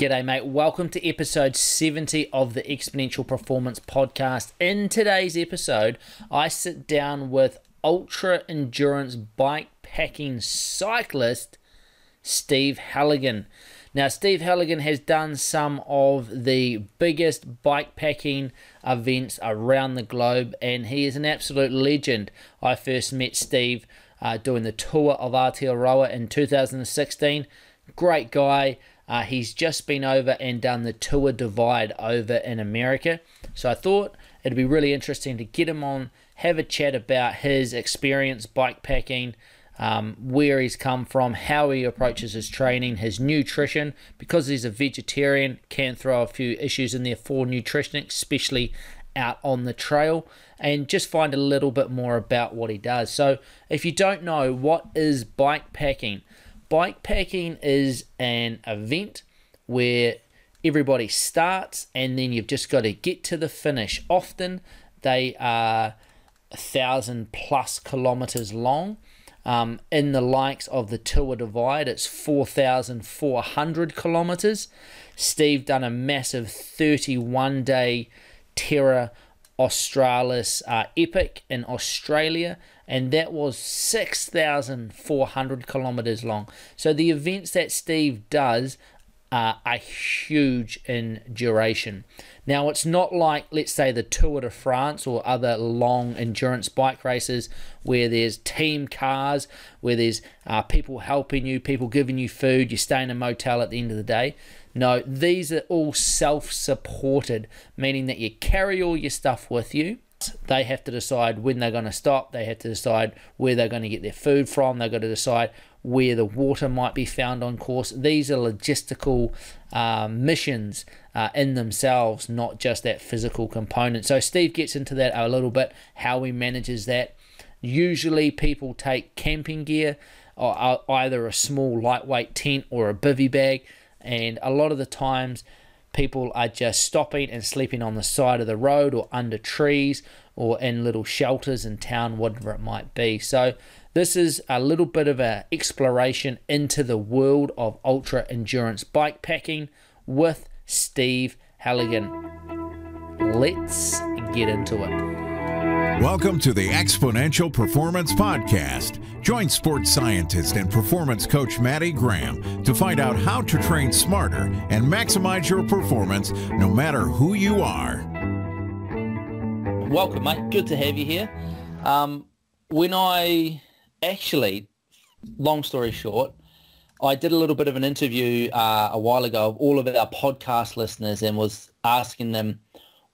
G'day, mate. Welcome to episode 70 of the Exponential Performance Podcast. In today's episode, I sit down with ultra endurance bike packing cyclist Steve Halligan. Now, Steve Halligan has done some of the biggest bike packing events around the globe, and he is an absolute legend. I first met Steve uh, doing the tour of Aotearoa in 2016. Great guy. Uh, he's just been over and done the Tour Divide over in America. So I thought it'd be really interesting to get him on, have a chat about his experience bike packing, um, where he's come from, how he approaches his training, his nutrition. Because he's a vegetarian, can throw a few issues in there for nutrition, especially out on the trail and just find a little bit more about what he does. So, if you don't know what is bike packing, bike packing is an event where everybody starts and then you've just got to get to the finish. Often they are a thousand plus kilometers long. Um, in the likes of the Tour Divide, it's 4,400 kilometers. Steve done a massive 31 day Terra Australis uh, Epic in Australia, and that was 6,400 kilometers long. So the events that Steve does uh, are huge in duration. Now, it's not like, let's say, the Tour de France or other long endurance bike races where there's team cars, where there's uh, people helping you, people giving you food, you stay in a motel at the end of the day. No, these are all self supported, meaning that you carry all your stuff with you they have to decide when they're going to stop. They have to decide where they're going to get their food from. They've got to decide where the water might be found on course. These are logistical um, missions uh, in themselves, not just that physical component. So Steve gets into that a little bit, how he manages that. Usually, people take camping gear, or uh, either a small lightweight tent or a bivy bag, and a lot of the times people are just stopping and sleeping on the side of the road or under trees or in little shelters in town, whatever it might be. So, this is a little bit of an exploration into the world of ultra endurance bike packing with Steve Halligan. Let's get into it. Welcome to the Exponential Performance Podcast. Join sports scientist and performance coach Maddie Graham to find out how to train smarter and maximize your performance no matter who you are. Welcome, mate. Good to have you here. Um, when I actually, long story short, I did a little bit of an interview uh, a while ago of all of our podcast listeners and was asking them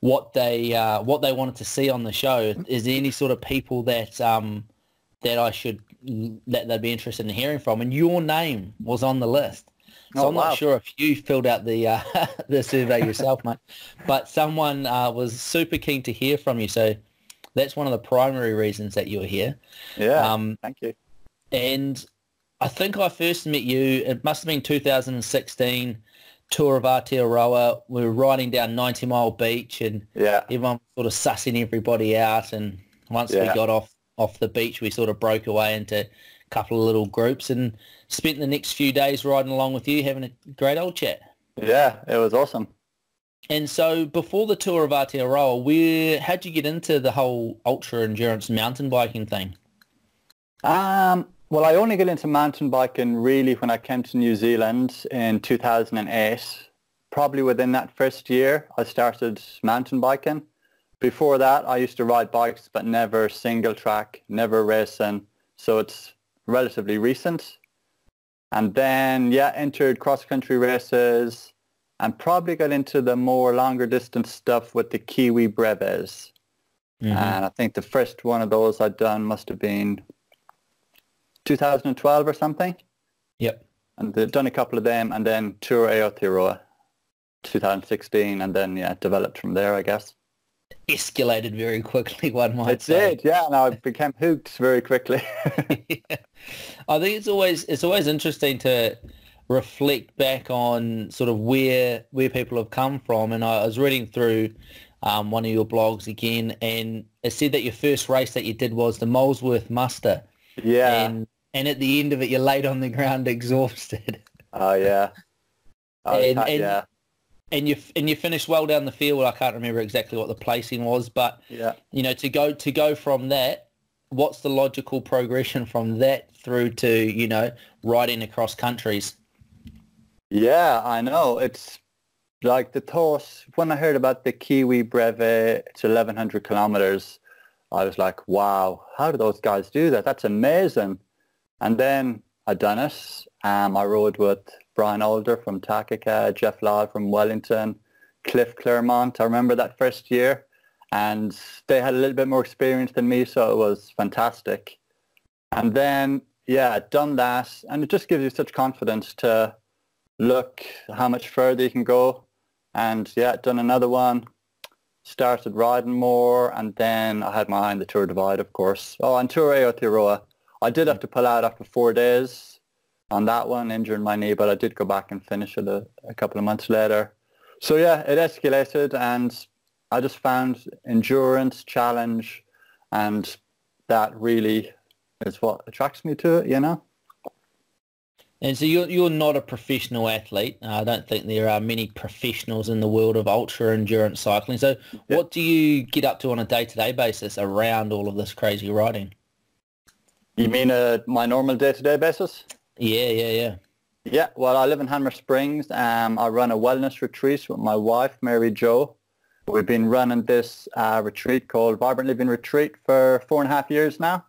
what they uh, what they wanted to see on the show. Is there any sort of people that um, that I should that they'd be interested in hearing from? And your name was on the list. So oh, I'm wow. not sure if you filled out the uh, the survey yourself, mate, but someone uh, was super keen to hear from you. So that's one of the primary reasons that you were here. Yeah. Um, thank you. And I think I first met you. It must have been 2016 tour of Aotearoa. We were riding down 90 Mile Beach and yeah. everyone sort of sussing everybody out. And once yeah. we got off, off the beach, we sort of broke away into a couple of little groups and spent the next few days riding along with you, having a great old chat. Yeah, it was awesome. And so before the tour of Aotearoa, where how'd you get into the whole ultra endurance mountain biking thing? Um, well, I only got into mountain biking really when I came to New Zealand in 2008. Probably within that first year, I started mountain biking. Before that, I used to ride bikes, but never single track, never racing. So it's relatively recent. And then, yeah, entered cross-country races and probably got into the more longer distance stuff with the Kiwi Brevets. Mm-hmm. And I think the first one of those I'd done must have been 2012 or something. Yep. And they've done a couple of them and then Tour Aotearoa 2016 and then, yeah, developed from there, I guess. Escalated very quickly, one might it say. It did, yeah. No, I became hooked very quickly. yeah. I think it's always it's always interesting to reflect back on sort of where where people have come from. And I was reading through um, one of your blogs again, and it said that your first race that you did was the Molesworth Muster. Yeah. And and at the end of it, you're laid on the ground exhausted. Oh yeah. Was And- and- yeah, and you and you finished well down the field. I can't remember exactly what the placing was, but yeah. you know to go to go from that. What's the logical progression from that through to you know riding across countries? Yeah, I know. It's like the thought when I heard about the Kiwi Brevet, it's 1100 kilometers. I was like, wow, how do those guys do that? That's amazing. And then I done it. Um, I rode with Brian Alder from Takaka, Jeff Law from Wellington, Cliff Claremont. I remember that first year and they had a little bit more experience than me, so it was fantastic. And then, yeah, done that. And it just gives you such confidence to look how much further you can go. And yeah, done another one, started riding more, and then I had my eye on the Tour Divide, of course. Oh, and Tour Aotearoa. I did have to pull out after four days on that one, injuring my knee, but I did go back and finish it a, a couple of months later. So yeah, it escalated, and I just found endurance, challenge, and that really is what attracts me to it, you know? And so you're you're not a professional athlete. I don't think there are many professionals in the world of ultra endurance cycling. So Yeah. what do you get up to on a day to day basis around all of this crazy riding? You mean uh, my normal day-to-day basis? Yeah, yeah, yeah. Yeah, well, I live in Hanmer Springs. Um, I run a wellness retreat with my wife, Mary Jo. We've been running this uh, retreat called Vibrant Living Retreat for four and a half years now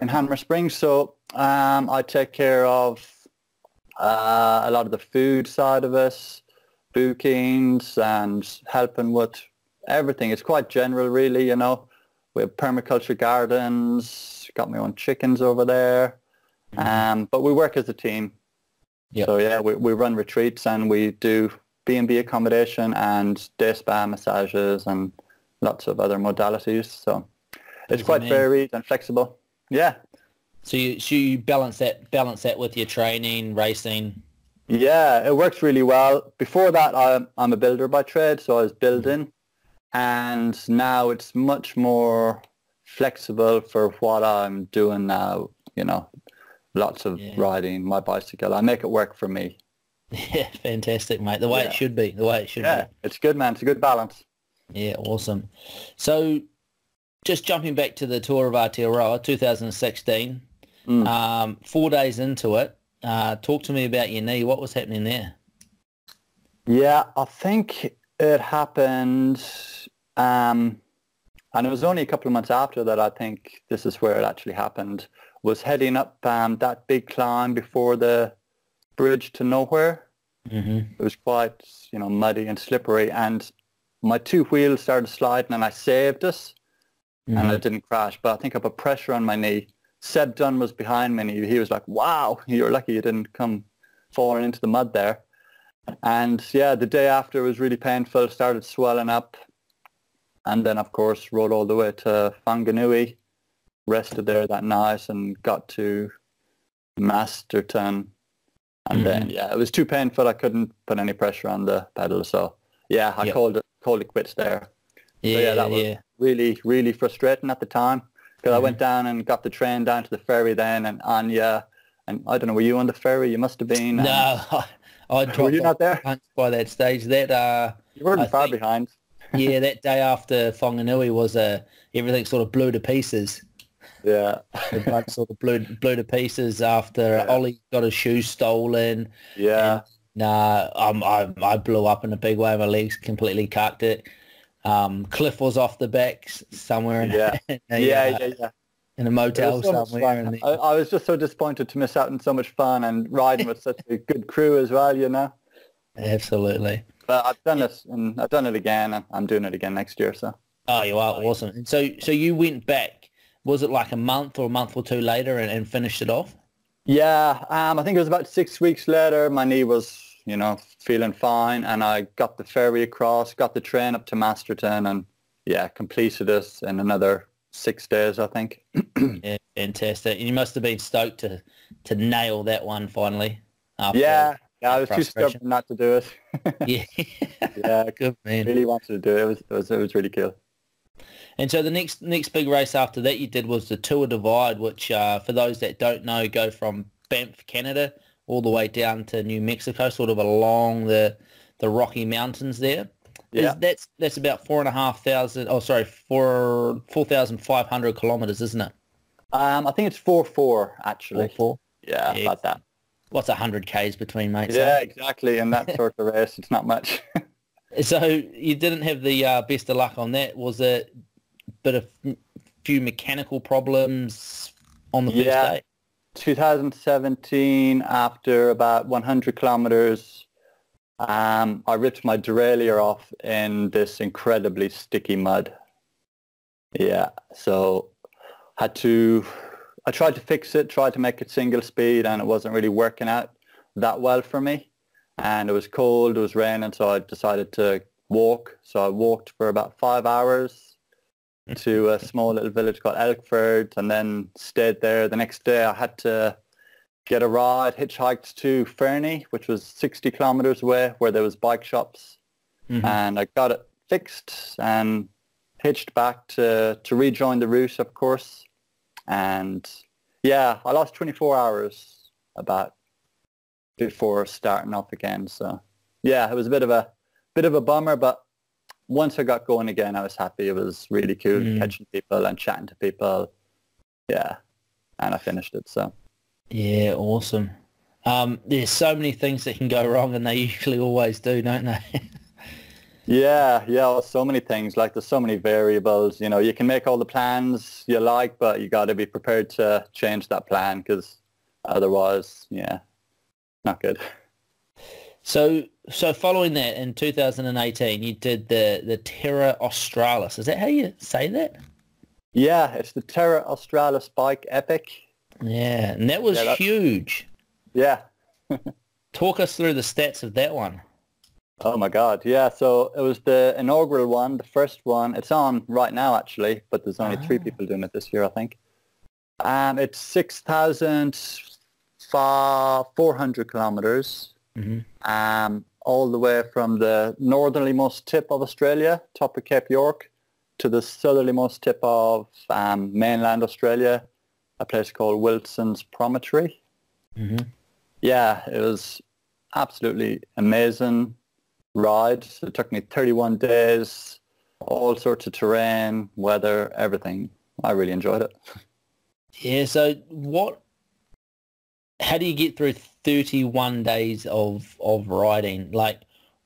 in Hanmer Springs. So um, I take care of uh, a lot of the food side of it, bookings and helping with everything. It's quite general, really, you know. We have permaculture gardens, got my own chickens over there. Um, but we work as a team. Yep. So yeah, we, we run retreats and we do B&B accommodation and day spa massages and lots of other modalities. So it's quite varied and flexible. Yeah. So you so you balance that balance that with your training, racing. Yeah, it works really well. Before that, I'm, I'm a builder by trade, so I was building. And now it's much more flexible for what I'm doing now, you know, lots of Yeah. riding my bicycle. I make it work for me. Yeah, fantastic, mate. The way Yeah. it should be. The way it should Yeah, it's good, man. It's a good balance. Yeah, awesome. So just jumping back to the Tour of Aotearoa 2016, Mm. um, four days into it, uh, talk to me about your knee. What was happening there? Yeah, I think it happened, um, and it was only a couple of months after that. I think this is where it actually happened. Was heading up um, that big climb before the bridge to nowhere. hmm It was quite, you know, muddy and slippery, and my two wheels started sliding, and I saved it, and I didn't crash. But I think I put pressure on my knee. Seb Dunn was behind me, and he, he was like, "Wow, you're lucky you didn't come falling into the mud there." And yeah, the day after it was really painful. Started swelling up, and then of course rode all the way to Whanganui, rested there that night, and got to Masterton. And then yeah, it was too painful. I couldn't put any pressure on the pedal, so yeah, I Yep. called it called it quits there. Yeah, So, yeah, that was yeah. really, really frustrating at the time because I went down and got the train down to the ferry then and Anya, and I don't know, were you on the ferry? You must have been. No, I, I dropped were you not there? by that stage. That uh, You weren't I far think- behind. yeah, that day after Whanganui was uh, everything sort of blew to pieces. Yeah, The blood sort of blew blew to pieces after Yeah. Ollie got his shoes stolen. yeah, Nah, um, I I blew up in a big way. My legs completely cocked it. Um, Cliff was off the back somewhere in, Yeah. in, yeah, a, yeah, uh, yeah. in a motel so somewhere. I, I was just so disappointed to miss out on so much fun and riding with such a good crew as well, you know. absolutely. But I've done this and I've done it again, and I'm doing it again next year. So Oh, you are awesome. And so so you went back. Was it like a month or a month or two later and, and finished it off? yeah, um, I think it was about six weeks later. My knee was, you know, feeling fine, and I got the ferry across, got the train up to Masterton, and yeah, completed it in another six days, I think. Yeah, fantastic. And you must have been stoked to to nail that one finally. yeah, yeah, I was too stubborn not to do it. Yeah. yeah, Good man. really wanted to do it. It was, it was, it was really cool. And so the next next big race after that you did was the Tour Divide, which uh, for those that don't know, go from Banff, Canada, all the way down to New Mexico, sort of along the the Rocky Mountains there. Yeah. Is, that's that's about four and a half thousand. Oh, sorry, four four thousand five hundred kilometers, isn't it? Um, I think it's four four actually. Four four. Yeah, Yeah. about that. What's a hundred k's between mates? Yeah, exactly. In that sort of race, it's not much. So you didn't have the uh, best of luck on that. Was it bit of few mechanical problems on the first Yeah. day? 2017, after about 100 kilometers, um, I ripped my derailleur off in this incredibly sticky mud. Yeah, so had to, I tried to fix it, tried to make it single speed, and it wasn't really working out that well for me. And it was cold, it was raining, so I decided to walk. So I walked for about five hours to a small little village called Elkford and then stayed there. The next day I had to get a ride, hitchhiked to Fernie, which was 60 kilometers away where there was bike shops. Mhm. And I got it fixed and hitched back to, to rejoin the route, of course. And yeah, I lost 24 hours about before starting off again. So yeah, it was a bit of a bit of a bummer, but once I got going again, I was happy. It was really cool Mm. catching people and chatting to people. Yeah, and I finished it. So Yeah, awesome. Um, there's so many things that can go wrong, and they usually always do, don't they? yeah, yeah, well, so many things. Like there's so many variables. You know, you can make all the plans you like, but you got to be prepared to change that plan because otherwise, yeah, not good. so, so following that, in 2018, you did the the Terra Australis. Is that how you say that? Yeah, it's the Terra Australis bike epic. Yeah, and that was Yeah, huge. Yeah, Talk us through the stats of that one. Oh my God, yeah. So it was the inaugural one, the first one. It's on right now actually, but there's only three Ah. people doing it this year, I think. Um, it's 6,400 kilometers, Mhm. um, all the way from the northerlymost tip of Australia, top of Cape York, to the southerlymost tip of um, mainland Australia, a place called Wilson's Promontory hmm yeah, it was absolutely amazing ride. It took me 31 days, all sorts of terrain, weather, everything. I really enjoyed it. Yeah. So, what? How do you get through 31 days of of riding? Like,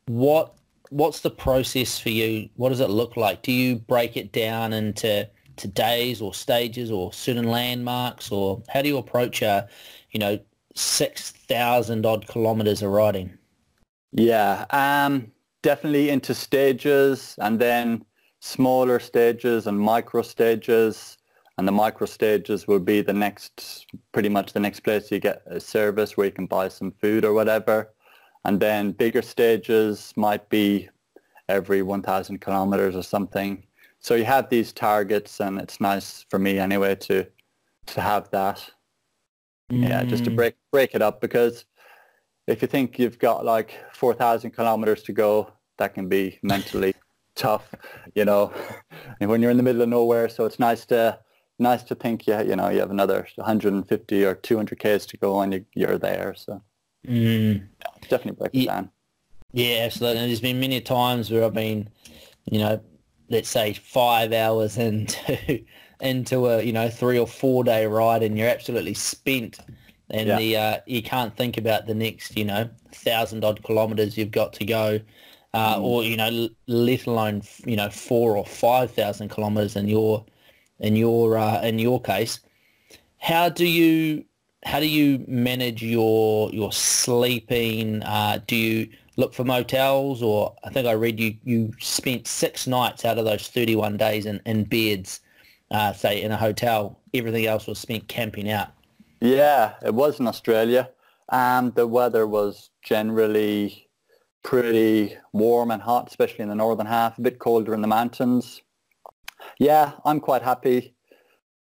what? What's the process for you? What does it look like? Do you break it down into to days or stages or certain landmarks, or how do you approach a, you know, six thousand odd kilometers of riding? Yeah, um, definitely into stages and then smaller stages and micro stages. And the micro stages will be the next, pretty much the next place you get a service where you can buy some food or whatever. And then bigger stages might be every 1,000 kilometers or something. So you have these targets and it's nice for me anyway to, to have that. Yeah, just to Mm. break break it up because if you think you've got like four thousand kilometers to go, that can be mentally tough, you know, and when you're in the middle of nowhere. So it's nice to nice to think yeah, you know, you have another 150 or 200 k's to go and you, you're there. So Mm. definitely break it down. Yeah, absolutely. And there's been many times where I've been, you know, let's say five hours into into a you know three or four day ride, and you're absolutely spent, and Yeah. the uh, you can't think about the next you know thousand odd kilometers you've got to go, uh, Mm. or you know l- let alone you know four or five thousand kilometers in your in your uh, in your case. How do you how do you manage your your sleeping? Uh, do you look for motels, or I think I read you you spent six nights out of those thirty one days in, in beds, uh, say in a hotel. Everything else was spent camping out. Yeah, it was in Australia. and the weather was generally pretty warm and hot, especially in the northern half, a bit colder in the mountains. Yeah, I'm quite happy.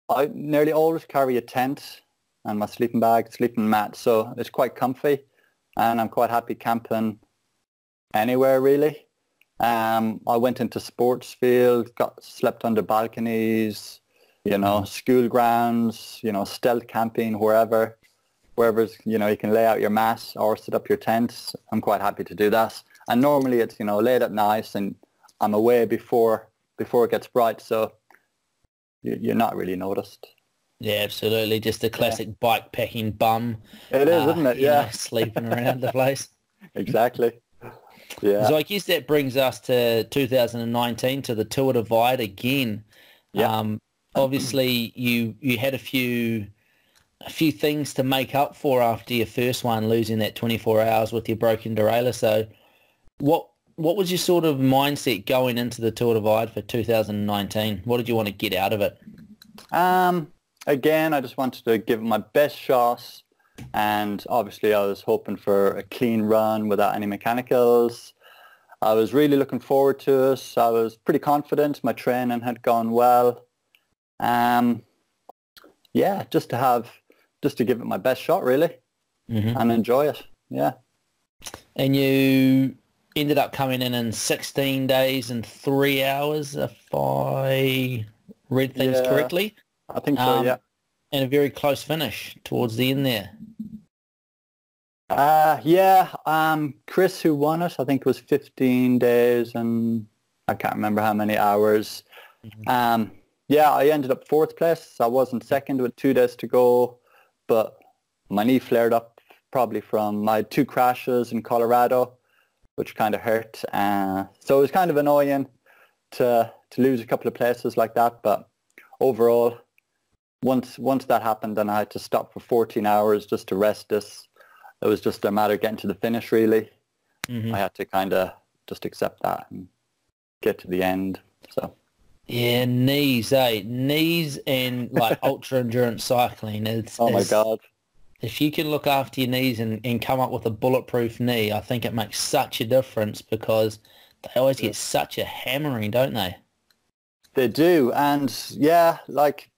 I nearly always carry a tent and my sleeping bag, sleeping mat, so it's quite comfy and I'm quite happy camping anywhere really. Um, I went into sports fields, got slept under balconies, you know, school grounds, you know, stealth camping, wherever. wherever's you know you can lay out your mat or set up your tent. I'm quite happy to do that. And normally it's you know late at night and I'm away before before it gets bright, so you- you're not really noticed. Yeah, absolutely. Just a classic bike packing bum. It is, uh, isn't it? you know, Yeah, sleeping around the place. exactly. Yeah, So I guess that brings us to 2019 to the Tour Divide again. Yeah. Um, obviously, you you had a few a few things to make up for after your first one, losing that 24 hours with your broken derailleur. So, what what was your sort of mindset going into the Tour Divide for 2019? What did you want to get out of it? Um, again, I just wanted to give it my best shot, and obviously I was hoping for a clean run without any mechanicals. I was really looking forward to it. I was pretty confident. My training had gone well. Um, yeah, just to have, just to give it my best shot, really, Mm-hmm. and enjoy it. Yeah. And you ended up coming in in 16 days and three hours, if I read things Yeah. correctly. I think so. Um, yeah. and a very close finish towards the end there. Uh, yeah, um, Chris who won it, I think it was 15 days and I can't remember how many hours. Mhm. Um, yeah, I ended up fourth place. I wasn't second with two days to go, but my knee flared up probably from my two crashes in Colorado, which kind of hurt. Uh, so it was kind of annoying to, to lose a couple of places like that, but overall, once once that happened, then I had to stop for 14 hours just to rest this it was just a matter of getting to the finish really. Mhm. I had to kind of just accept that and get to the end. So Yeah, knees, eh? Knees and like ultra endurance cycling. It's, oh my god, If you can look after your knees and, and come up with a bulletproof knee, I think it makes such a difference because they always get such a hammering, don't they? they do, and yeah, like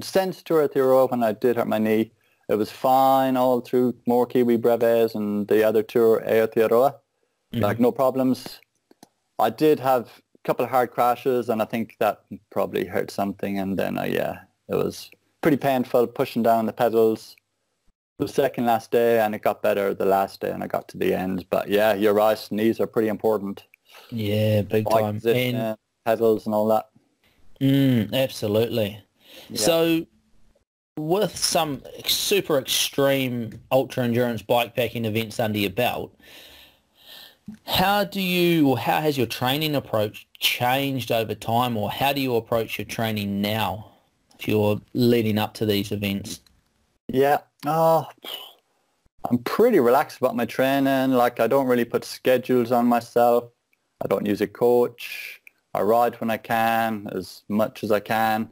since Tour Euro when I did hurt my knee, it was fine all through more Kiwi Brevets and the other Tour Aotearoa. Like no problems. I did have a couple of hard crashes, and I think that probably hurt something. And then, uh, yeah, it was pretty painful pushing down the pedals. The second last day, and it got better the last day, and I got to the end. But yeah, you're right. Knees are pretty important. Yeah, big Bike time. position, And, pedals, and all that. mm, absolutely. Yeah. So with some super extreme ultra endurance bikepacking events under your belt, how do you or how has your training approach changed over time or how do you approach your training now if you're leading up to these events? Yeah. Oh, I'm pretty relaxed about my training. Like I don't really put schedules on myself. I don't use a coach. I ride when I can, as much as I can.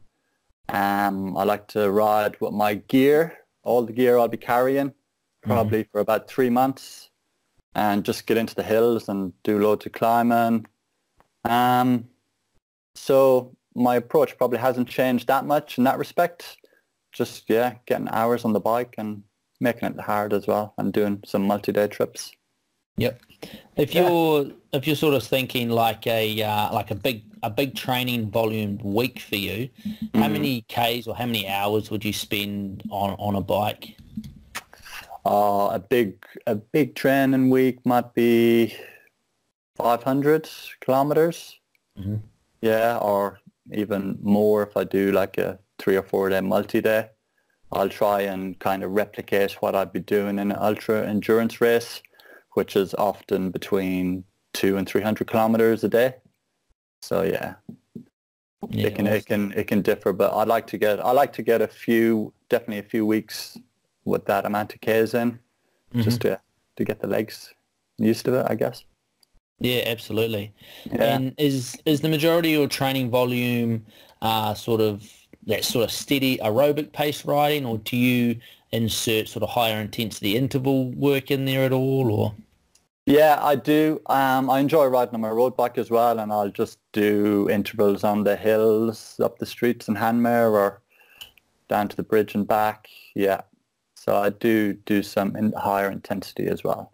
Um, I like to ride with my gear, all the gear I'll be carrying, probably for about three months, and just get into the hills and do loads of climbing. Um, so my approach probably hasn't changed that much in that respect just yeah, getting hours on the bike and making it hard as well, and doing some multi-day trips. Yep. If you're if you're sort of thinking like a uh, like a big a big training volume week for you, how Mhm. many k's or how many hours would you spend on on a bike? Uh, a big a big training week might be 500 kilometers. Mhm. Yeah, or even more if I do like a three or four day multi-day. I'll try and kind of replicate what I'd be doing in an ultra endurance race, which is often between two and 300 kilometers a day. So yeah, Yeah, it can awesome. it can it can differ, but I like to get I like to get a few definitely a few weeks with that amount of Ks in, Mhm. just to to get the legs used to it, I guess. Yeah, absolutely. Yeah. And is is the majority of your training volume uh, sort of that sort of steady aerobic pace riding, or do you insert sort of higher intensity interval work in there at all, or? Yeah, I do. Um, I enjoy riding on my road bike as well, and I'll just do intervals on the hills, up the streets in Hanmer, or down to the bridge and back. Yeah, so I do do some in higher intensity as well.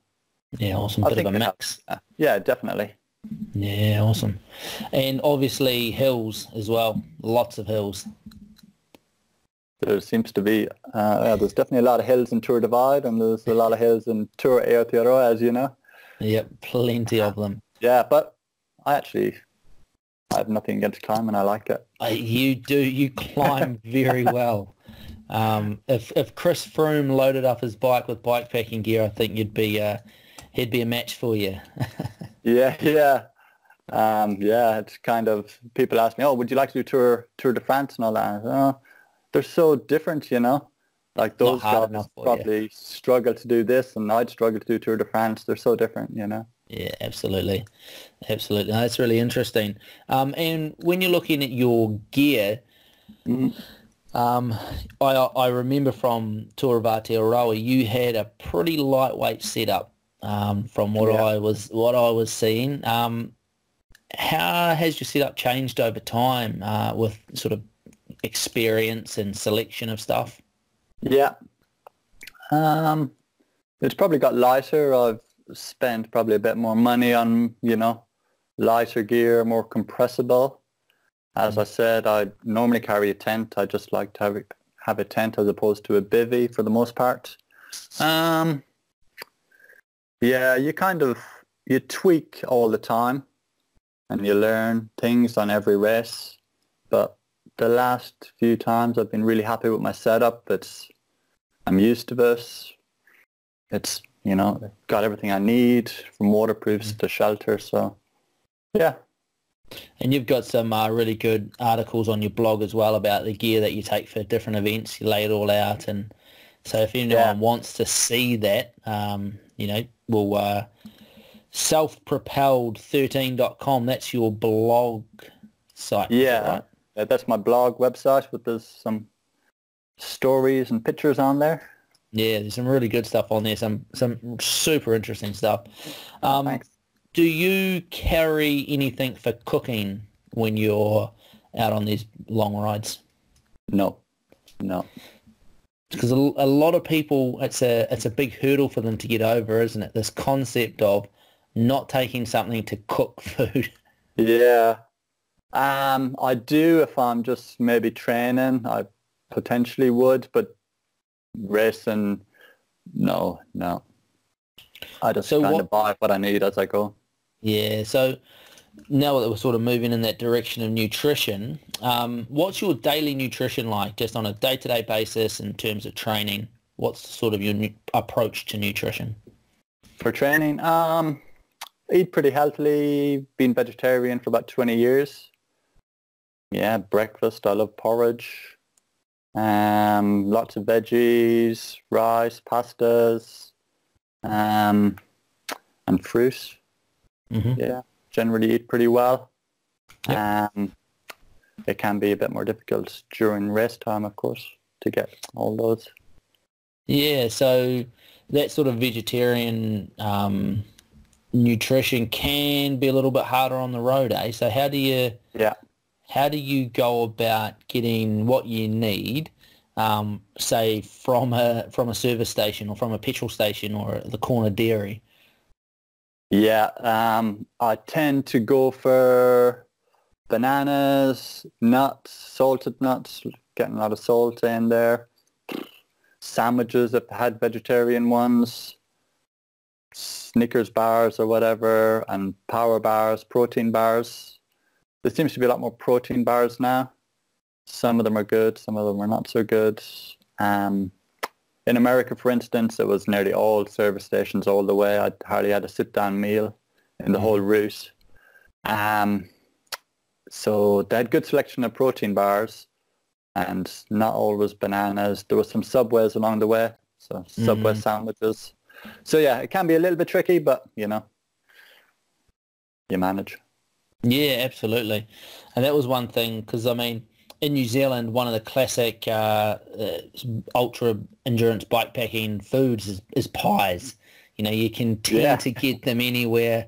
Yeah, awesome. I Bit of a mix. helps. Yeah, definitely. Yeah, awesome. And obviously hills as well. Lots of hills. there seems to be, uh, yeah, there's definitely a lot of hills in Tour Divide and there's a lot of hills in Tour Aotearoa, as you know. Yep, plenty of them. Yeah, but I actually, I have nothing against climbing. I like it. Uh, you do. You climb very well. Um, if if Chris Froome loaded up his bike with bike packing gear, I think you'd be uh, he'd be a match for you. yeah, yeah, um, yeah. It's kind of people ask me, "Oh, would you like to do Tour Tour de France and all that?" Oh, they're so different, you know. Like those guys probably you. struggle to do this, and I'd struggle to do Tour de France. They're so different, you know. Yeah, absolutely, absolutely. That's really interesting. Um, and when you're looking at your gear, mm-hmm. um, I I remember from Tour of Aotearoa, you had a pretty lightweight setup. Um, from what yeah. I was what I was seeing, um, how has your setup changed over time uh, with sort of experience and selection of stuff? Yeah. Um, it's probably got lighter. I've spent probably a bit more money on, you know, lighter gear, more compressible. As I said, I normally carry a tent. I just like to have, have a tent as opposed to a bivy for the most part. Um, yeah, you kind of, you tweak all the time and you learn things on every race. But the last few times I've been really happy with my setup. It's I'm used to this. It's you know got everything I need from waterproofs mm. to shelter. So yeah. And you've got some uh, really good articles on your blog as well about the gear that you take for different events. You lay it all out, and so if anyone yeah. wants to see that, um, you know, we'll uh, self-propelled13.com. That's your blog site. Yeah. Right? Uh, that's my blog website with there's some stories and pictures on there. Yeah, there's some really good stuff on there. Some some super interesting stuff. Um, Thanks. Do you carry anything for cooking when you're out on these long rides? No, no. Because a, a lot of people, it's a it's a big hurdle for them to get over, isn't it? This concept of not taking something to cook food. Yeah, um, I do if I'm just maybe training. I potentially would, but racing, no, no. I just so kind what, of buy what I need as I go. Yeah. So now that we're sort of moving in that direction of nutrition, um, what's your daily nutrition like, just on a day-to-day basis in terms of training? What's sort of your nu- approach to nutrition? For training, um, eat pretty healthily. Been vegetarian for about 20 years. Yeah, breakfast. I love porridge. Um, lots of veggies, rice, pastas, um, and fruit. Mm-hmm. Yeah, generally eat pretty well. Yep. Um, it can be a bit more difficult during rest time, of course, to get all those. Yeah, so that sort of vegetarian um, nutrition can be a little bit harder on the road, eh? So how do you yeah how do you go about getting what you need, um, say from a from a service station or from a petrol station or the corner dairy? Yeah, um, I tend to go for bananas, nuts, salted nuts, getting a lot of salt in there. Sandwiches, I've had vegetarian ones. Snickers bars or whatever, and power bars, protein bars there seems to be a lot more protein bars now. Some of them are good, some of them are not so good. Um, in America, for instance, it was nearly all service stations all the way. I hardly had a sit-down meal in the whole route. Um, so they had good selection of protein bars and not always bananas. There was some Subways along the way, so Subway mm-hmm. sandwiches. So yeah, it can be a little bit tricky, but you know, you manage. Yeah, absolutely. And that was one thing because I mean, in New Zealand, one of the classic uh, uh, ultra endurance bikepacking foods is, is, pies. You know, you can tend yeah. to get them anywhere.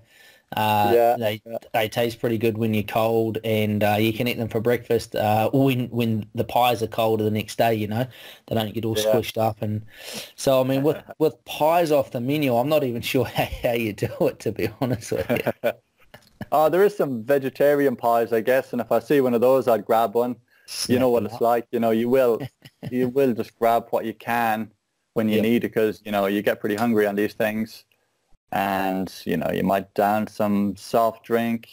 Uh, yeah, they they taste pretty good when you're cold, and uh, you can eat them for breakfast. Uh, when when the pies are colder the next day, you know, they don't get all yeah. squished up. And so, I mean, with with pies off the menu, I'm not even sure how, how you do it. To be honest with you. Oh, there is some vegetarian pies, I guess, and if I see one of those, I'd grab one. You know what it's like. You know, you will you will just grab what you can when you need it because you know you get pretty hungry on these things, and you know you might down some soft drink,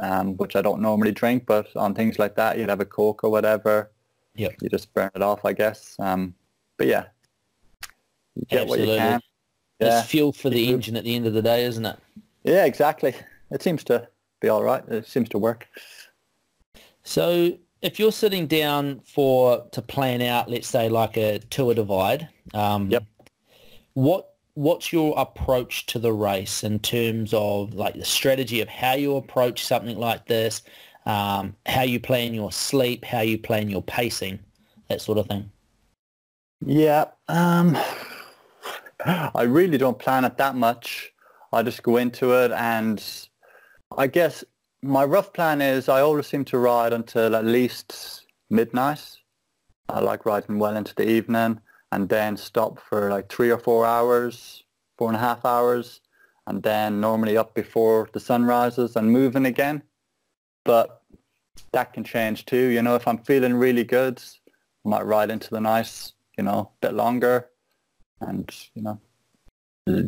um, which I don't normally drink, but on things like that you'd have a coke or whatever. Yep. You just burn it off, I guess. Um, but yeah, you get what you can. Yeah. It's fuel for the engine at the end of the day, isn't it? Yeah, exactly. It seems to be all right. It seems to work. So if you're sitting down for to plan out, let's say like a tour divide, um, Yep. What what's your approach to the race in terms of like the strategy of how you approach something like this, um, how you plan your sleep, how you plan your pacing, that sort of thing. Yeah. Um, I really don't plan it that much. I just go into it and I guess my rough plan is I always seem to ride until at least midnight. I like riding well into the evening and then stop for like three or four hours, four and a half hours, and then normally up before the sun rises and moving again. But that can change too. You know, if I'm feeling really good, I might ride into the night, you know, a bit longer and, you know,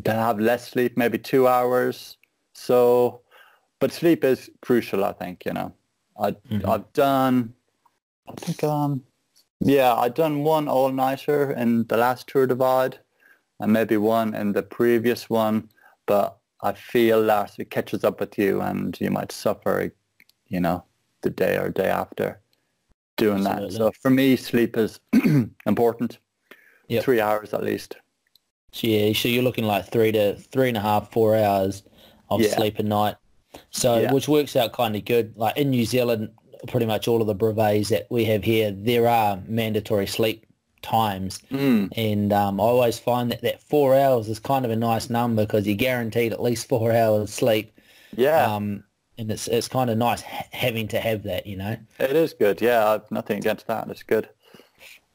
have less sleep, maybe two hours. So, but sleep is crucial, I think, you know. I, Mhm. I've done, I think, um, yeah, I've done one all-nighter in the last Tour Divide and maybe one in the previous one, but I feel that it catches up with you and you might suffer, you know, the day or day after doing that. So for me, sleep is important. Yep. Three hours at least. So yeah, so you're looking like three to three and a half, four hours of Yeah. sleep a night. So Yeah. which works out kind of good. Like in New Zealand, pretty much all of the brevets that we have here, there are mandatory sleep times. Mm. And um, I always find that that four hours is kind of a nice number because you're guaranteed at least four hours of sleep. Yeah, Um, and it's it's kind of nice ha- having to have that, you know. it is good. Yeah, I've nothing against that. It's good.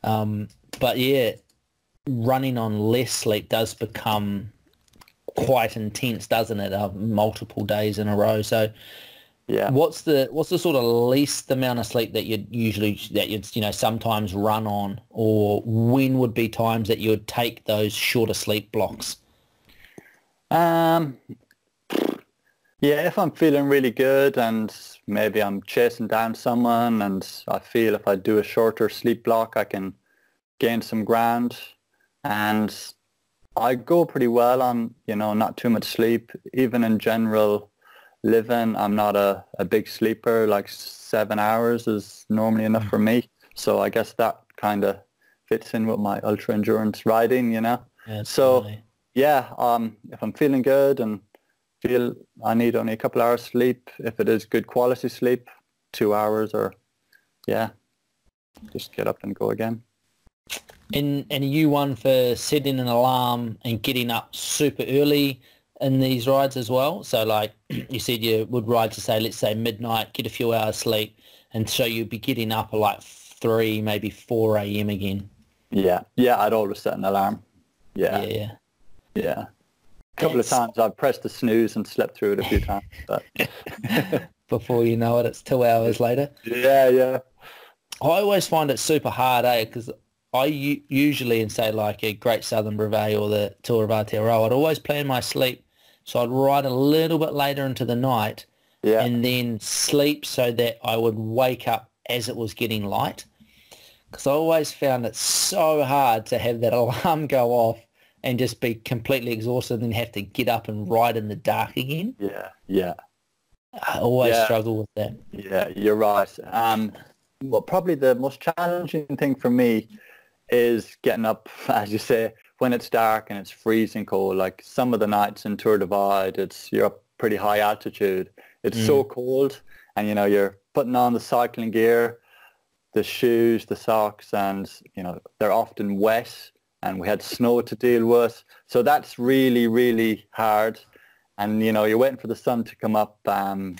Um, but yeah, running on less sleep does become quite intense, doesn't it? Uh, multiple days in a row. So Yeah. what's the what's the sort of least amount of sleep that you'd usually that you'd you know sometimes run on, or when would be times that you would take those shorter sleep blocks? Um, yeah, if I'm feeling really good and maybe I'm chasing down someone and I feel if I do a shorter sleep block, I can gain some ground. And I go pretty well on, you know, not too much sleep. Even in general living, I'm not a, a big sleeper. Like seven hours is normally enough for me. So I guess that kind of fits in with my ultra endurance riding, you know. Yeah, So-. Yeah, um, if I'm feeling good and feel I need only a couple hours sleep, if it is good quality sleep, two hours or, yeah, just get up and go again. And and you one for setting an alarm and getting up super early in these rides as well? So like you said you would ride to say let's say midnight, get a few hours sleep and so you'd be getting up at like three, maybe four AM again. Yeah, yeah, I'd always set an alarm. Yeah, Yeah. yeah. A couple of times I've pressed the snooze and slept through it a few times. But Before you know it, it's two hours later. yeah, yeah. I always find it super hard, eh? Because I u- usually, in say like a Great Southern Brevet or the Tour of Aotearoa, I'd always plan my sleep. So I'd ride a little bit later into the night Yeah, and then sleep so that I would wake up as it was getting light. Because I always found it so hard to have that alarm go off and just be completely exhausted and then have to get up and ride in the dark again. yeah, yeah. I always Yeah. struggle with that. Yeah, you're right. Um, well, probably the most challenging thing for me is getting up, as you say, when it's dark and it's freezing cold. Like some of the nights in Tour Divide, it's you're up pretty high altitude. It's so cold, and you know you're putting on the cycling gear, the shoes, the socks, and you know they're often wet, and we had snow to deal with. So that's really, really hard. And you know you're waiting for the sun to come up. Um,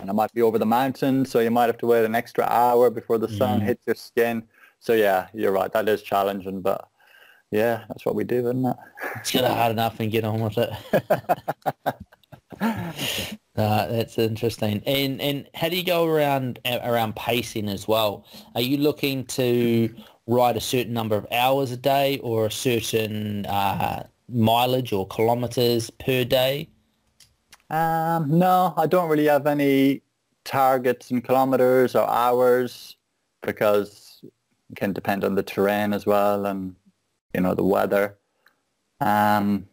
and it might be over the mountain, so you might have to wait an extra hour before the sun Mm. hits your skin. So yeah, you're right. That is challenging, but yeah, that's what we do, isn't it? Get it hard enough and get on with it. Uh, that's interesting. And and how do you go around around pacing as well? Are you looking to ride a certain number of hours a day or a certain uh, mileage or kilometers per day? Um, no, I don't really have any targets in kilometers or hours because can depend on the terrain as well and you know the weather. Um,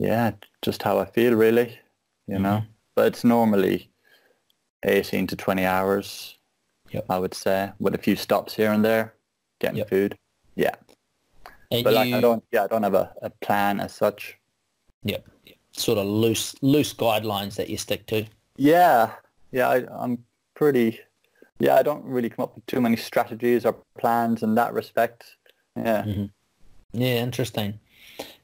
yeah, just how I feel really, you mm-hmm. know. But it's normally 18 to 20 hours, yep. I would say, with a few stops here and there, getting yep. food. Yeah. And but you... like I don't, yeah, I don't have a, a plan as such. Yep. Sort of loose, loose guidelines that you stick to. Yeah, yeah, I, I'm pretty. Yeah, I don't really come up with too many strategies or plans in that respect. Yeah. Mm-hmm. Yeah, interesting.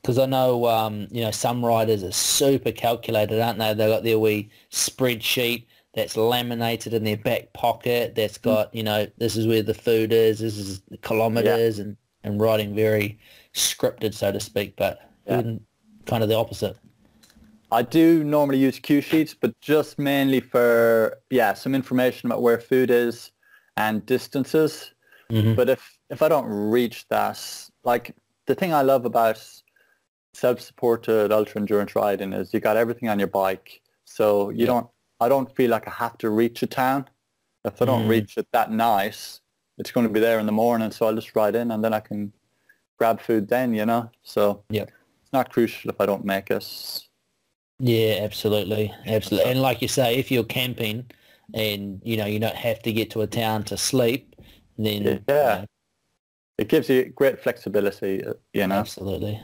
Because I know, um, you know, some riders are super calculated, aren't they? They've got their wee spreadsheet that's laminated in their back pocket. That's mm. got, you know, this is where the food is. This is the kilometers, yeah. and and riding very scripted, so to speak. But yeah. kind of the opposite. I do normally use cue sheets, but just mainly for yeah some information about where food is and distances. Mm-hmm. But if if I don't reach that, like the thing I love about self-supported ultra endurance riding is you got everything on your bike, so you yeah. don't. I don't feel like I have to reach a town. If I don't mm. reach it that nice, it's going to be there in the morning, so I'll just ride in and then I can grab food then, you know. So yeah, it's not crucial if I don't make it. Yeah, absolutely, absolutely. And like you say, if you're camping and you know you don't have to get to a town to sleep, then yeah, it gives you great flexibility. Uh, you know, absolutely,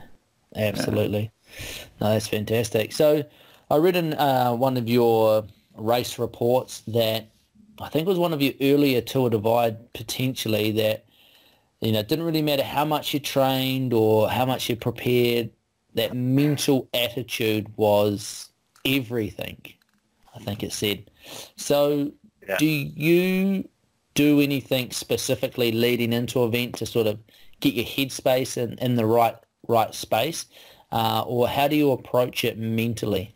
absolutely. Yeah. No, that's fantastic. So, I read in uh, one of your race reports that I think it was one of your earlier Tour Divide potentially that you know it didn't really matter how much you trained or how much you prepared. That mental attitude was everything. I think it said. So, yeah. do you do anything specifically leading into event to sort of get your headspace in, in the right right space, uh, or how do you approach it mentally?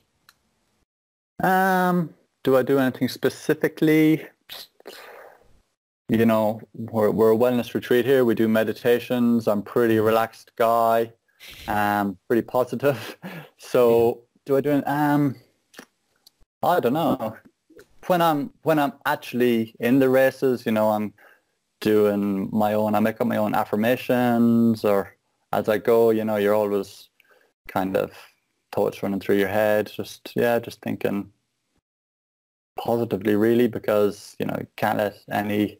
Um, do I do anything specifically? You know, we're, we're a wellness retreat here. We do meditations. I'm pretty relaxed guy, um, pretty positive. So do I do it? um, I don't know when I'm when I'm actually in the races, you know, I'm doing my own. I make up my own affirmations, or as I go, you know, you're always kind of thoughts running through your head. Just yeah, just thinking positively, really, because you know, you can't let any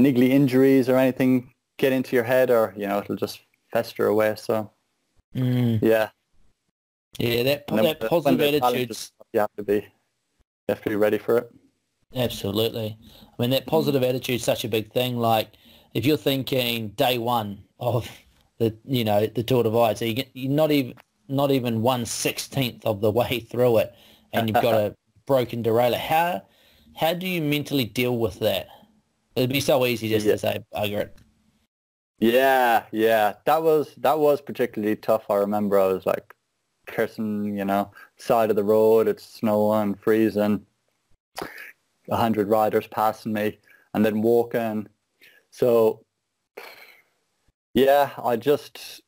niggly injuries or anything get into your head, or you know, it'll just fester away. So mm. yeah, yeah, that that positive attitude. You have to be, you have to be ready for it. Absolutely. I mean, that positive attitude is such a big thing. Like, if you're thinking day one of the, you know, the Tour Divide, so you get, you're not even not even one sixteenth of the way through it, and you've got a broken derailleur. How how do you mentally deal with that? It'd be so easy just yeah. to say bugger it. Yeah, yeah, that was that was particularly tough. I remember I was like cursing, you know, side of the road. It's snowing, freezing a 100 riders passing me and then walking. So yeah, I just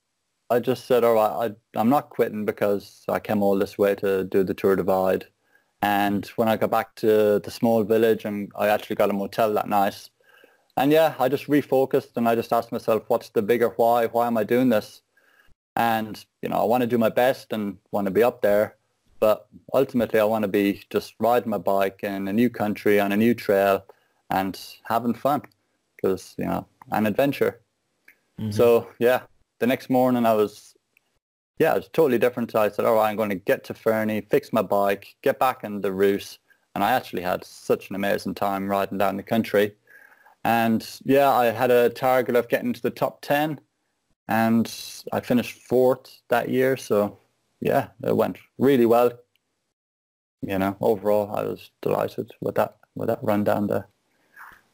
I just said, all right, I, I'm not quitting because I came all this way to do the Tour Divide. And when I got back to the small village and I actually got a motel that night, and yeah, I just refocused and I just asked myself, what's the bigger why? Why am I doing this? And, you know, I want to do my best and want to be up there. But ultimately, I want to be just riding my bike in a new country on a new trail and having fun because, you know, an adventure. Mm-hmm. So, yeah, the next morning I was, yeah, it was totally different. So I said, all right, I'm going to get to Fernie, fix my bike, get back in the route. And I actually had such an amazing time riding down the country. And yeah, I had a target of getting to the top 10 and I finished fourth that year. So yeah, it went really well. You know, overall, I was delighted with that with that run down the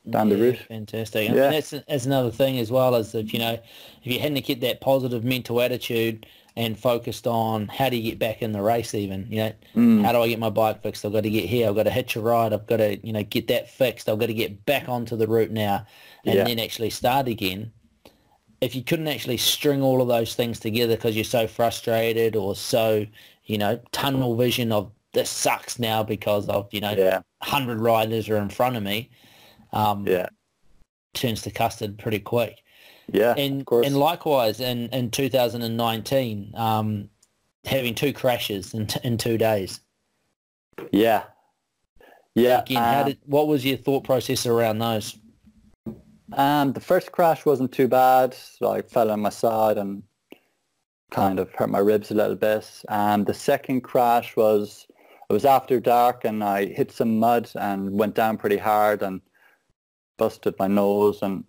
down yeah, the route. Fantastic. Yeah. mean, that's, that's another thing as well as if you know if you hadn't kept that positive mental attitude and focused on how do you get back in the race even, you know, mm. how do I get my bike fixed? I've got to get here. I've got to hitch a ride. I've got to, you know, get that fixed. I've got to get back onto the route now and yeah. then actually start again. If you couldn't actually string all of those things together because you're so frustrated or so, you know, tunnel vision of this sucks now because of, you know, yeah. 100 riders are in front of me. Um, yeah. Turns to custard pretty quick. Yeah, and and likewise in in 2019, um, having two crashes in t- in two days. Yeah, yeah. Again, how um, did what was your thought process around those? Um, the first crash wasn't too bad. So I fell on my side and kind of hurt my ribs a little bit. And um, the second crash was it was after dark and I hit some mud and went down pretty hard and busted my nose and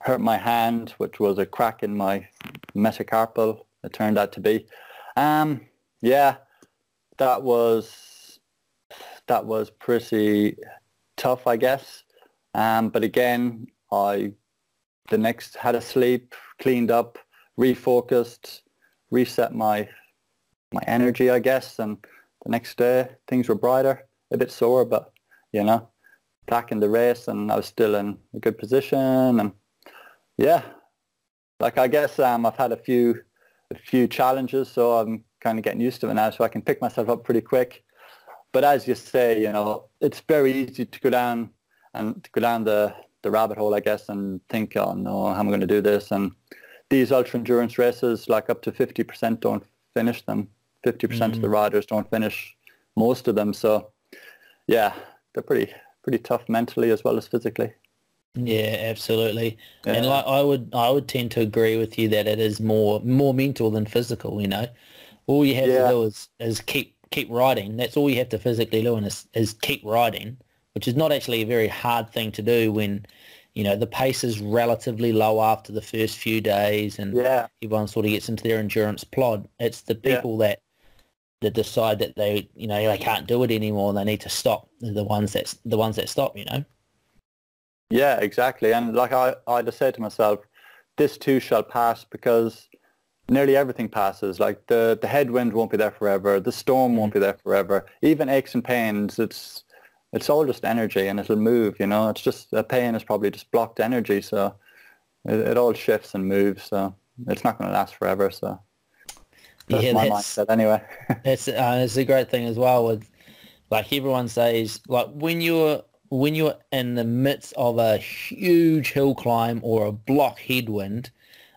hurt my hand, which was a crack in my metacarpal. It turned out to be. Um, yeah, that was that was pretty tough, I guess. Um, but again, I the next had a sleep, cleaned up, refocused, reset my my energy, I guess, and the next day things were brighter, a bit sore, but you know, back in the race, and I was still in a good position, and yeah, like I guess um, I've had a few a few challenges, so I'm kind of getting used to it now, so I can pick myself up pretty quick. But as you say, you know, it's very easy to go down and to go down the, the rabbit hole, I guess, and think, oh no, how am I going to do this? And these ultra endurance races, like up to 50% don't finish them. 50% mm-hmm. of the mm. riders don't finish most of them. So yeah, they're pretty pretty tough mentally as well as physically. Yeah, absolutely. Yeah. And like I would I would tend to agree with you that it is more more mental than physical, you know. All you have yeah. to do is, is keep keep riding. That's all you have to physically do and is, is keep riding, which is not actually a very hard thing to do when, you know, the pace is relatively low after the first few days and yeah. everyone sort of gets into their endurance plod. It's the people yeah. that that decide that they you know they can't do it anymore and they need to stop. They're the ones that the ones that stop, you know. Yeah, exactly. And like I, I just said to myself, this too shall pass because nearly everything passes. Like the, the headwind won't be there forever. The storm won't be there forever. Even aches and pains, it's it's all just energy and it'll move, you know. It's just a pain is probably just blocked energy. So it, it all shifts and moves. So it's not going to last forever. So that's yeah, my that's, mindset anyway. it's, uh, it's a great thing as well with like everyone says, like when you're when you're in the midst of a huge hill climb or a block headwind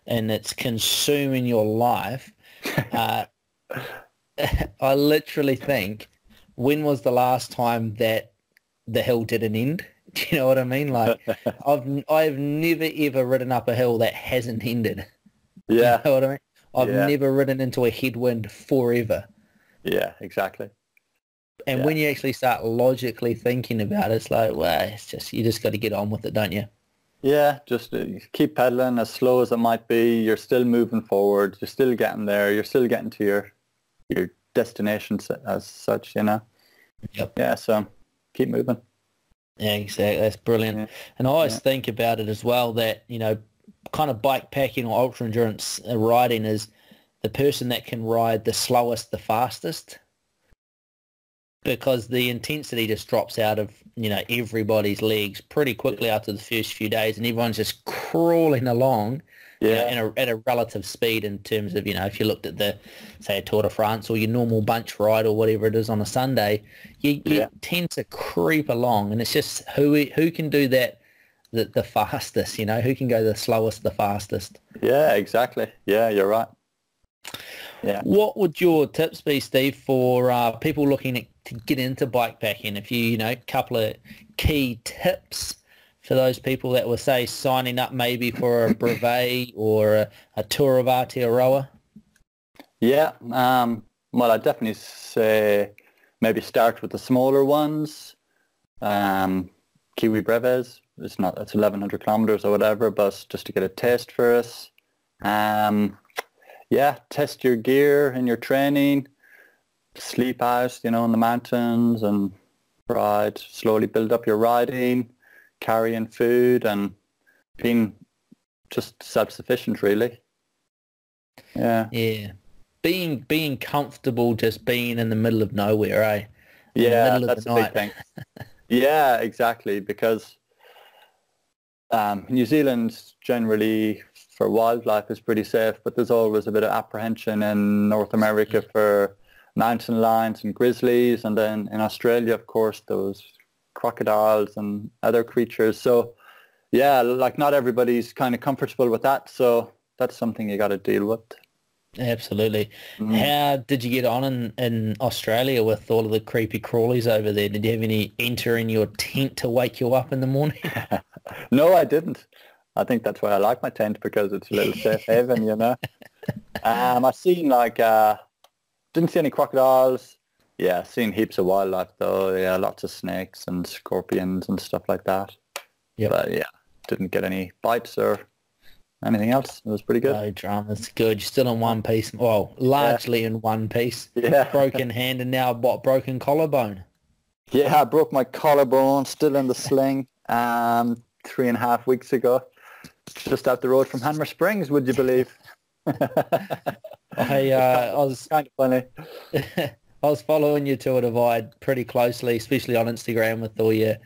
and it's consuming your life, uh, I literally think, when was the last time that the hill didn't end? Do you know what I mean? Like, I've I've never ever ridden up a hill that hasn't ended. Yeah. You know what I mean? I've yeah. never ridden into a headwind forever. Yeah, exactly. And yeah. when you actually start logically thinking about it, it's like, well, it's just you just got to get on with it, don't you? Yeah, just uh, keep pedaling as slow as it might be. You're still moving forward. You're still getting there. You're still getting to your your destination as such. You know. Yep. Yeah. So keep moving. Yeah, exactly. That's brilliant. Yeah. And I always yeah. think about it as well that you know, kind of bike packing or ultra endurance uh, riding is the person that can ride the slowest, the fastest because the intensity just drops out of you know everybody's legs pretty quickly after the first few days, and everyone's just crawling along. Yeah. You know, at a, at a relative speed in terms of, you know, if you looked at the, say, a Tour de France or your normal bunch ride or whatever it is on a Sunday, you, you yeah. tend to creep along and it's just who who can do that the, the fastest, you know, who can go the slowest, the fastest. Yeah, exactly. Yeah, you're right. Yeah. What would your tips be, Steve, for uh, people looking at, to get into bikepacking? If you, you know, a couple of key tips for those people that were, say, signing up maybe for a brevet or a, a tour of Aotearoa? Yeah. Um, well, I'd definitely say maybe start with the smaller ones. Um, Kiwi Brevets. It's not, it's 1100 kilometers or whatever, but just to get a taste for us. Um, yeah, test your gear and your training, sleep out, you know, in the mountains and ride, slowly build up your riding, carrying food and being just self-sufficient really. Yeah. Yeah. being being comfortable just being in the middle of nowhere, eh? In yeah, that's a big thing. yeah, exactly. Because um, New Zealand generally for wildlife is pretty safe, but there's always a bit of apprehension in North America for mountain lions and grizzlies, and then in Australia, of course, those crocodiles and other creatures. So, yeah, like not everybody's kind of comfortable with that. So that's something you got to deal with. Absolutely. Mm. How did you get on in, in Australia with all of the creepy crawlies over there? Did you have any enter in your tent to wake you up in the morning? no, I didn't. I think that's why I like my tent because it's a little safe haven, you know. Um, I've seen like, uh, didn't see any crocodiles. Yeah, seen heaps of wildlife though. Yeah, lots of snakes and scorpions and stuff like that. Yeah, but yeah, didn't get any bites or anything else. It was pretty good. No dramas. Good. You're still in one piece. Well, largely yeah. in one piece. Yeah. Broken hand and now what? Broken collarbone. Yeah, I broke my collarbone. Still in the sling. Um, three and a half weeks ago, just up the road from Hanmer Springs. Would you believe? I, uh, I was kind of funny. I was following you Tour Divide pretty closely, especially on Instagram with all your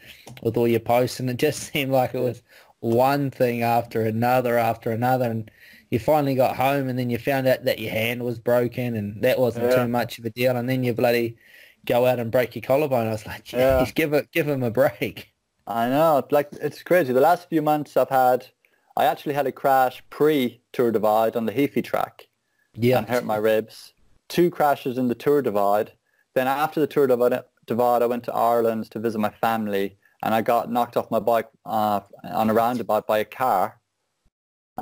with all your posts, and it just seemed like it was one thing after another after another and you finally got home and then you found out that your hand was broken and that wasn't yeah. too much of a deal and then you bloody go out and break your collarbone. I was like, yeah. give it give him a break. I know. Like it's crazy. The last few months I've had I actually had a crash pre Tour Divide on the Heaphy track. Yeah. And hurt my ribs. Two crashes in the Tour Divide. Then after the Tour Divide, divide I went to Ireland to visit my family and I got knocked off my bike uh, on a roundabout by a car.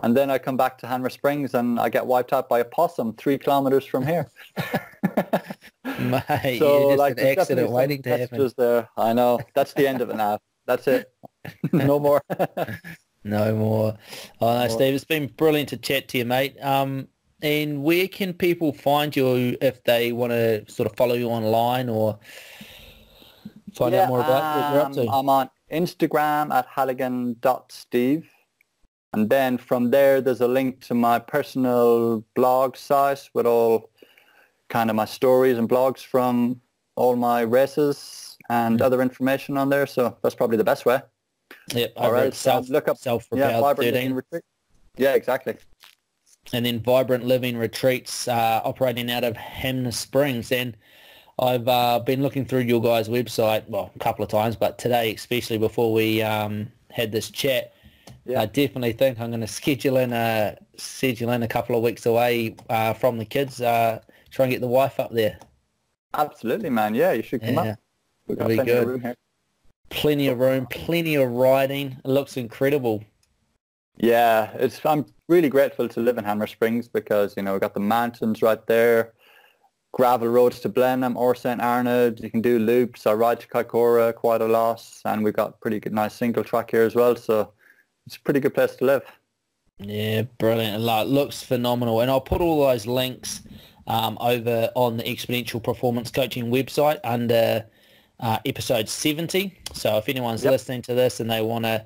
And then I come back to Hanmer Springs and I get wiped out by a possum three kilometers from here. Mate, so, like, an accident waiting to happen. There. I know. That's the end of it now. That's it. no more. no more. Oh, no, Steve, it's been brilliant to chat to you, mate. Um, and where can people find you if they want to sort of follow you online or find yeah, out more about what you're up to? Um, I'm on Instagram at halligan.steve. And then from there, there's a link to my personal blog site with all kind of my stories and blogs from all my races and mm. other information on there. So that's probably the best way. Yep. All right. Self, look up self yeah, Vibrant 13. Retreat. Yeah, exactly. And then Vibrant Living Retreats uh, operating out of Hanmer Springs. And I've uh, been looking through your guys' website, well, a couple of times, but today, especially before we um, had this chat, yeah. I definitely think I'm going to schedule in a schedule in a couple of weeks away uh, from the kids. Uh, try and get the wife up there. Absolutely, man. Yeah, you should come yeah. up. We've got plenty good. of room here. Plenty of room, plenty of riding. It looks incredible. Yeah, it's. I'm really grateful to live in Hanmer Springs because you know we got the mountains right there gravel roads to Blenheim or St Arnaud. You can do loops. I ride to Kaikoura quite a lot, and we've got pretty good, nice single track here as well. So it's a pretty good place to live. Yeah, brilliant. It looks phenomenal. And I'll put all those links um, over on the Exponential Performance Coaching website under uh, episode 70. So if anyone's yep. listening to this and they want to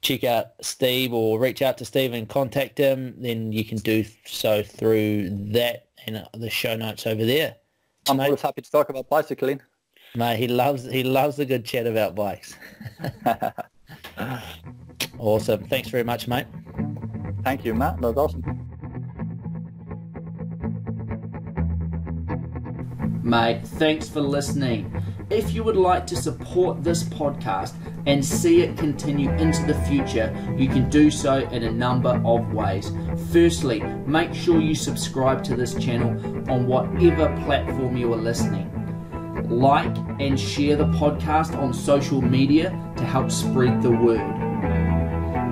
check out Steve or reach out to Steve and contact him, then you can do so through that and the show notes over there. I'm mate, always happy to talk about bicycling. Mate, he loves he loves a good chat about bikes. awesome. Thanks very much, mate. Thank you, Matt. That was awesome. Mate, thanks for listening. If you would like to support this podcast and see it continue into the future, you can do so in a number of ways. Firstly, make sure you subscribe to this channel on whatever platform you are listening. Like and share the podcast on social media to help spread the word.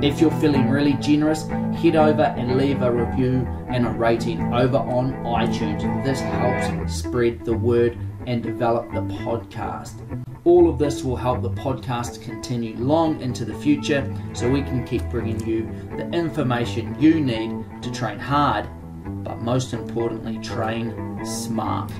If you're feeling really generous, head over and leave a review and a rating over on iTunes. This helps spread the word and develop the podcast. All of this will help the podcast continue long into the future so we can keep bringing you the information you need to train hard, but most importantly, train smart.